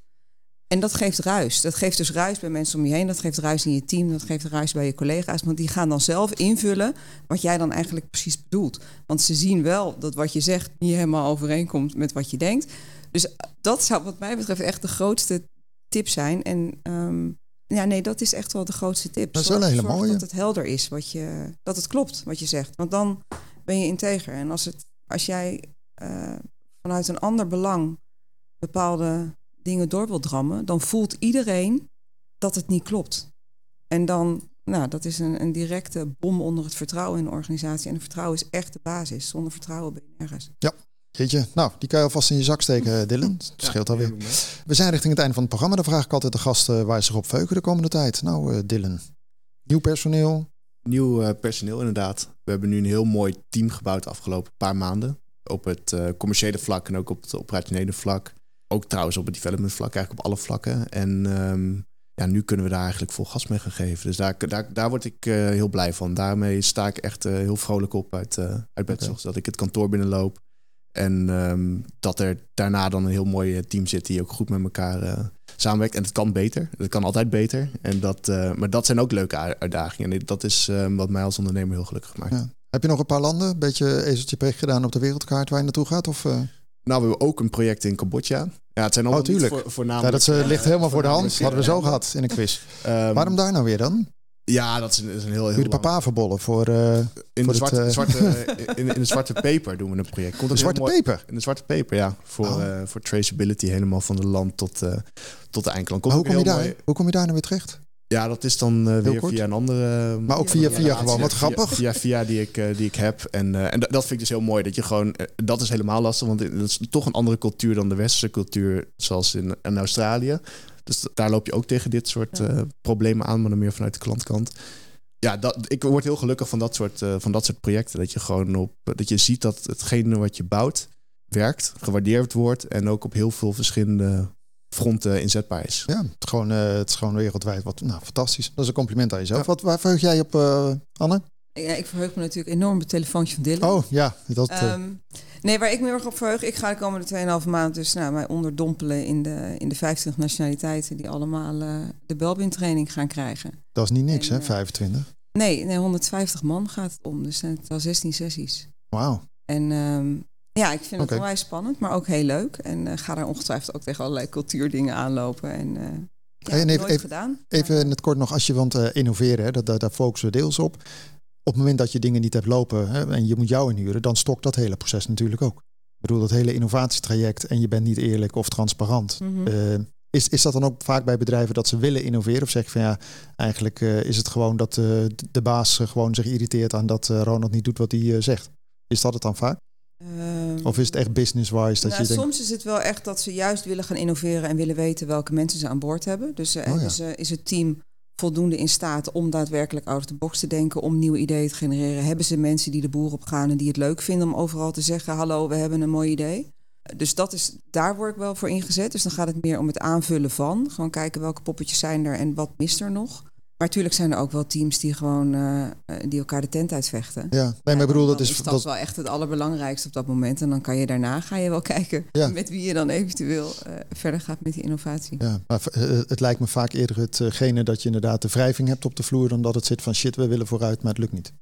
En dat geeft ruis. Dat geeft dus ruis bij mensen om je heen. Dat geeft ruis in je team. Dat geeft ruis bij je collega's. Want die gaan dan zelf invullen wat jij dan eigenlijk precies bedoelt. Want ze zien wel dat wat je zegt niet helemaal overeenkomt met wat je denkt. Dus dat zou wat mij betreft echt de grootste tip zijn. En ehm, ja, nee, dat is echt wel de grootste tip. Dat is wel een hele mooie. Dat het helder is, wat je, dat het klopt wat je zegt. Want dan ben je integer. En als, het, als jij uh, vanuit een ander belang bepaalde dingen door wil drammen, dan voelt iedereen dat het niet klopt. En dan, nou, dat is een, een directe bom onder het vertrouwen in de organisatie. En het vertrouwen is echt de basis. Zonder vertrouwen ben je nergens. Ja, Jeetje, nou, die kan je alvast in je zak steken, Dylan. Dat scheelt alweer. We zijn richting het einde van het programma. Dan vraag ik altijd de gasten waar ze zich op veuken de komende tijd. Nou, uh, Dylan, nieuw personeel? Nieuw personeel, inderdaad. We hebben nu een heel mooi team gebouwd de afgelopen paar maanden. Op het commerciële vlak en ook op het operationele vlak. Ook trouwens op het development vlak, eigenlijk op alle vlakken. En um, ja, nu kunnen we daar eigenlijk vol gas mee gaan geven. Dus daar, daar, daar word ik uh, heel blij van. Daarmee sta ik echt uh, heel vrolijk op uit, uh, uit bed. Okay. Dat ik het kantoor binnenloop. En um, dat er daarna dan een heel mooi team zit die ook goed met elkaar samenwerkt. En het kan beter. Het kan altijd beter. En dat, maar dat zijn ook leuke uitdagingen. En dat is wat mij als ondernemer heel gelukkig maakt. Ja. Heb je nog een paar landen, een beetje ezeltje pech gedaan op de wereldkaart waar je naartoe gaat? Of, nou, we hebben ook een project in Cambodja. Ja, het zijn oh, tuurlijk. Voor, voornamelijk, ja, dat ligt helemaal voor de hand. Hadden we zo gehad in een quiz. um, Waarom daar nou weer dan? Ja, dat is een, is een heel, heel de papaverbollen voor, uh, in, voor de zwarte, het, uh... zwarte, in, in, de zwarte peper doen we een project. Komt de zwarte mooi, peper? In de zwarte peper, ja. Voor, oh. uh, voor traceability helemaal van de land tot, tot de eindklant. Komt hoe, kom je daar, hoe kom je daar nou weer terecht? Ja, dat is dan uh, weer kort. via een andere. Maar ook via, via gewoon wat grappig. Via, via die, ik, uh, die ik heb. En, uh, en dat vind ik dus heel mooi. Dat je gewoon. dat is helemaal lastig, want het is toch een andere cultuur dan de westerse cultuur, zoals in, in Australië. Dus daar loop je ook tegen dit soort ja. problemen aan, maar dan meer vanuit de klantkant. Ja, dat, ik word heel gelukkig van dat soort, van dat soort projecten. Dat je gewoon op. dat je ziet dat hetgene wat je bouwt werkt, gewaardeerd wordt en ook op heel veel verschillende front uh, inzetbaar is. Ja, het, gewoon, uh, het is gewoon wereldwijd wat nou, fantastisch. Dat is een compliment aan jezelf. Ja. Wat, waar verheug jij op, uh, Anne? Ja, ik verheug me natuurlijk enorm op het telefoontje van Dylan. Oh ja, dat. Um, nee, waar ik me erg op verheug, ik ga de komende 2,5 maand dus nou, mij onderdompelen in de, in de 50 nationaliteiten die allemaal de Belbin training gaan krijgen. Dat is niet niks, en, hè? 25? Nee, nee, 150 man gaat het om. Dus zijn het al 16 sessies. Wauw. En um, ja, ik vind het onwijs spannend, maar ook heel leuk. En uh, ga daar ongetwijfeld ook tegen allerlei cultuurdingen aanlopen. En, uh, ja, en even, even, gedaan. Even in het kort nog, als je want uh, innoveren, hè, dat, daar focussen we deels op. Op het moment dat je dingen niet hebt lopen hè, en je moet jou inhuren, dan stokt dat hele proces natuurlijk ook. Ik bedoel, dat hele innovatietraject en je bent niet eerlijk of transparant. Mm -hmm. is, is dat dan ook vaak bij bedrijven dat ze willen innoveren? Of zeg je van ja, eigenlijk is het gewoon dat de baas gewoon zich irriteert aan dat Ronald niet doet wat hij zegt? Is dat het dan vaak? Um, of is het echt business-wise? Dat nou, je denkt... Soms is het wel echt dat ze juist willen gaan innoveren en willen weten welke mensen ze aan boord hebben. Dus, oh, ja. dus is het team voldoende in staat om daadwerkelijk out of the box te denken, om nieuwe ideeën te genereren? Hebben ze mensen die de boer op gaan en die het leuk vinden om overal te zeggen: Hallo, we hebben een mooi idee? Dus dat is, daar word ik wel voor ingezet. Dus dan gaat het meer om het aanvullen van. Gewoon kijken welke poppetjes zijn er en wat mist er nog. Maar natuurlijk zijn er ook wel teams die gewoon uh, die elkaar de tent uitvechten. Ja, nee, maar ik bedoel, dat is, is dat, dat wel echt het allerbelangrijkste op dat moment. En dan kan je daarna ga je wel kijken ja. met wie je dan eventueel uh, verder gaat met die innovatie. Ja, maar het lijkt me vaak eerder hetgene dat je inderdaad de wrijving hebt op de vloer dan dat het zit van shit, we willen vooruit, maar het lukt niet.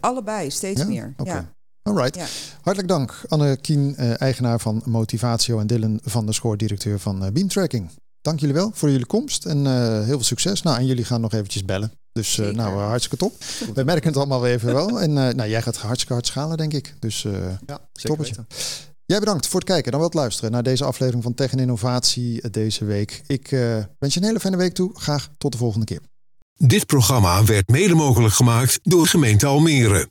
allebei, steeds ja? meer. Okay. Ja. Alright. Ja. Hartelijk dank, Anne Kien, eigenaar van Motivatio en Dylan van der Schoor, directeur van Beam Tracking dank jullie wel voor jullie komst en uh, heel veel succes. Nou, en jullie gaan nog eventjes bellen. Dus uh, nou, uh, hartstikke top. We merken het allemaal weer even wel. En nou, jij gaat hartstikke hard schalen, denk ik. Dus ja, toppetje. Jij bedankt voor het kijken en dan wel het luisteren naar deze aflevering van Tech en Innovatie deze week. Ik wens je een hele fijne week toe. Graag tot de volgende keer. Dit programma werd mede mogelijk gemaakt door gemeente Almere.